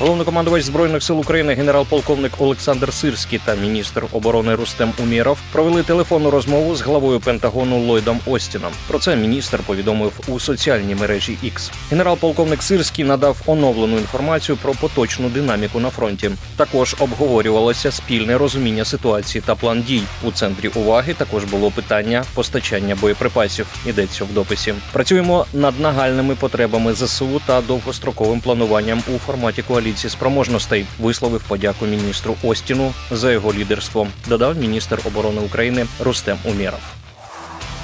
Головнокомандувач збройних сил України генерал-полковник Олександр Сирський та міністр оборони Рустем Умєров провели телефонну розмову з главою Пентагону Ллойдом Остіном. Про це міністр повідомив у соціальній мережі X. Генерал-полковник Сирський надав оновлену інформацію про поточну динаміку на фронті. Також обговорювалося спільне розуміння ситуації та план дій. У центрі уваги також було питання постачання боєприпасів. Йдеться в дописі. Працюємо над нагальними потребами ЗСУ та довгостроковим плануванням у форматі коаліції спроможностей. Висловив подяку міністру Остіну за його лідерство. Додав міністр оборони України Рустем Умєров.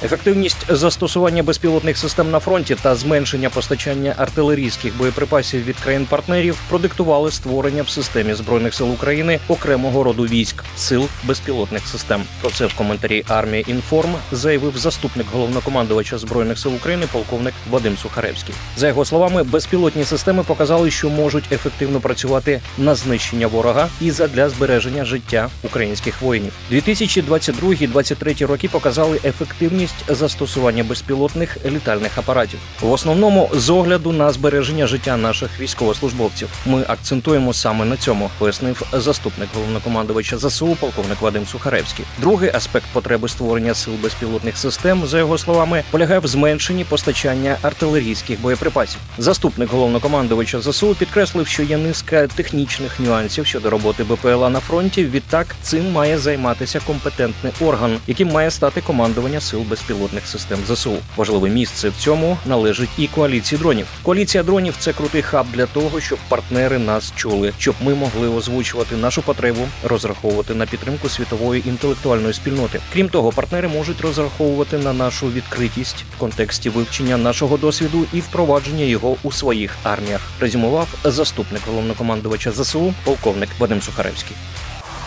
Ефективність застосування безпілотних систем на фронті та зменшення постачання артилерійських боєприпасів від країн-партнерів продиктували створення в системі збройних сил України окремого роду військ сил безпілотних систем. Про це в коментарі армія інформ заявив заступник головнокомандувача збройних сил України, полковник Вадим Сухаревський. За його словами, безпілотні системи показали, що можуть ефективно працювати на знищення ворога і задля збереження життя українських воїнів. 2022-2023 роки показали ефективність застосування безпілотних літальних апаратів. В основному з огляду на збереження життя наших військовослужбовців. Ми акцентуємо саме на цьому, пояснив заступник головнокомандувача ЗСУ, полковник Вадим Сухаревський. Другий аспект потреби створення сил безпілотних систем, за його словами, полягає в зменшенні постачання артилерійських боєприпасів. Заступник головнокомандувача ЗСУ підкреслив, що є низка технічних нюансів щодо роботи БПЛА на фронті. Відтак цим має займатися компетентний орган, яким має стати командування сил безпілотних систем ЗСУ. Важливе місце в цьому належить і коаліції дронів. Коаліція дронів це крутий хаб для того, щоб партнери нас чули, щоб ми могли озвучувати нашу потребу, розраховувати на підтримку світової інтелектуальної спільноти. Крім того, партнери можуть розраховувати на нашу відкритість в контексті вивчення нашого досвіду і впровадження його у своїх арміях. Резюмував заступник головнокомандувача ЗСУ, полковник Вадим Сухаревський.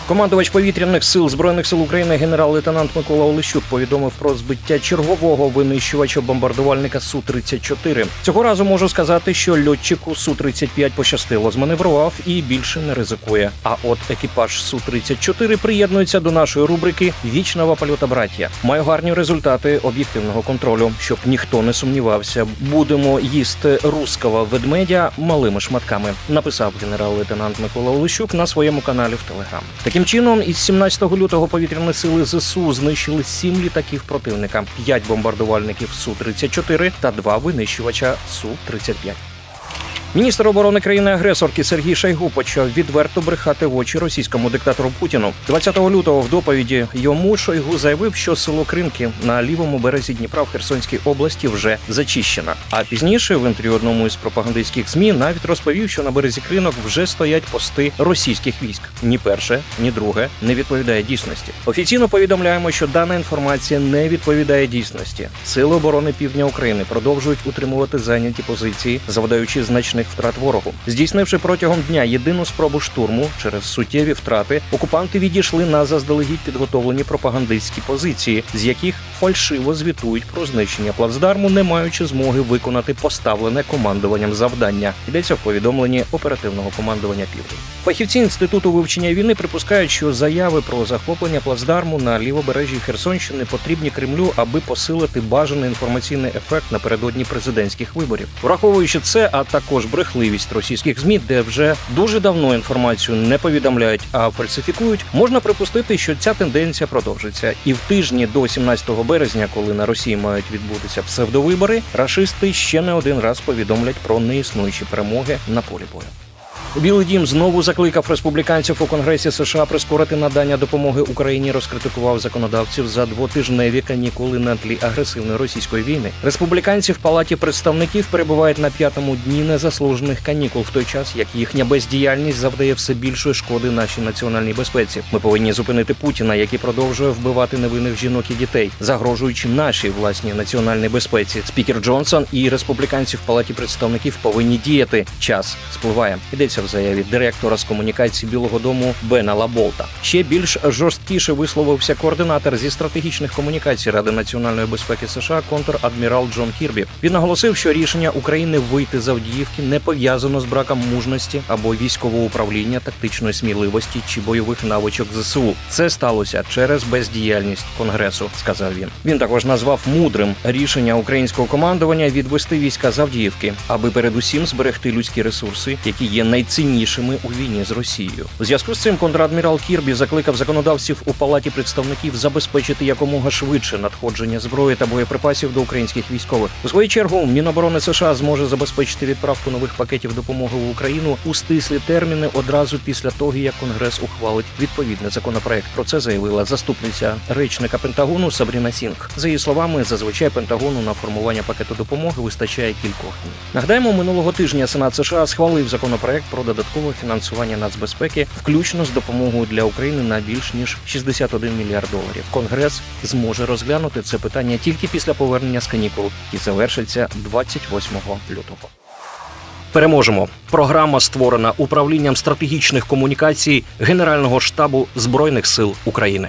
Командувач повітряних сил збройних сил України генерал-лейтенант Микола Олещук повідомив про збиття чергового винищувача бомбардувальника су 34 Цього разу можу сказати, що льотчику су 35 пощастило, зманеврував і більше не ризикує. А от екіпаж су 34 приєднується до нашої рубрики Вічного польота браття. Маю гарні результати об'єктивного контролю, щоб ніхто не сумнівався. Будемо їсти руского ведмедя малими шматками. Написав генерал-лейтенант Микола Олещук на своєму каналі в Телеграм. Таким чином, із 17 лютого повітряні сили ЗСУ знищили сім літаків противника, п'ять бомбардувальників Су-34 та два винищувача Су-35. Міністр оборони країни-агресорки Сергій Шайгу почав відверто брехати в очі російському диктатору Путіну. 20 лютого в доповіді йому Шойгу заявив, що село Кринки на лівому березі Дніпра в Херсонській області вже зачищено. А пізніше в інтерв'ю одному із пропагандистських змі навіть розповів, що на березі кринок вже стоять пости російських військ. Ні перше, ні друге не відповідає дійсності. Офіційно повідомляємо, що дана інформація не відповідає дійсності. Сили оборони Півдня України продовжують утримувати зайняті позиції, завдаючи значних втрат ворогу. Здійснивши протягом дня єдину спробу штурму через суттєві втрати, окупанти відійшли на заздалегідь підготовлені пропагандистські позиції, з яких фальшиво звітують про знищення плацдарму, не маючи змоги виконати поставлене командуванням завдання. Йдеться в повідомленні оперативного командування Південь. Фахівці інституту вивчення війни припускають, що заяви про захоплення плацдарму на лівобережжі Херсонщини потрібні Кремлю, аби посилити бажаний інформаційний ефект напередодні президентських виборів, враховуючи це, а також брехливість російських змі, де вже дуже давно інформацію не повідомляють, а фальсифікують, можна припустити, що ця тенденція продовжиться. І в тижні до 17 березня, коли на Росії мають відбутися псевдовибори, рашисти ще не один раз повідомлять про неіснуючі перемоги на полі бою. Білий дім знову закликав республіканців у Конгресі США прискорити надання допомоги Україні. Розкритикував законодавців за двотижневі канікули на тлі агресивної російської війни. Республіканці в палаті представників перебувають на п'ятому дні незаслужених канікул, в той час як їхня бездіяльність завдає все більшої шкоди нашій національній безпеці. Ми повинні зупинити Путіна, який продовжує вбивати невинних жінок і дітей, загрожуючи нашій власній національній безпеці. Спікер Джонсон і республіканці в палаті представників повинні діяти. Час спливає. Йдеться в заяві директора з комунікації Білого Дому Бена Лаболта. Ще більш жорсткіше висловився координатор зі стратегічних комунікацій Ради національної безпеки США контр-адмірал Джон Кірбі. Він наголосив, що рішення України вийти з Авдіївки не пов'язано з браком мужності або військового управління, тактичної сміливості чи бойових навичок ЗСУ. Це сталося через бездіяльність конгресу, сказав він. Він також назвав мудрим рішення українського командування відвести війська з Авдіївки, аби передусім зберегти людські ресурси, які є найціннішими у війні з Росією. У зв'язку з цим контрадмірал Кірбі закликав законодавців у палаті представників забезпечити якомога швидше надходження зброї та боєприпасів до українських військових. У свою чергу Міноборони США зможе забезпечити відправку нових пакетів допомоги в Україну у стислі терміни одразу після того, як Конгрес ухвалить відповідний законопроект. Про це заявила заступниця речника Пентагону Сабріна Сінг. За її словами, зазвичай Пентагону на формування пакету допомоги вистачає кількох днів. Нагадаємо, минулого тижня Сенат США схвалив законопроект про додаткове фінансування нацбезпеки, включно з допомогою для України на більш ніж 61 мільярд доларів. Конгрес зможе розглянути це питання тільки після повернення з канікул, які завершиться 28 лютого. Переможемо. Програма створена управлінням стратегічних комунікацій Генерального штабу збройних сил України.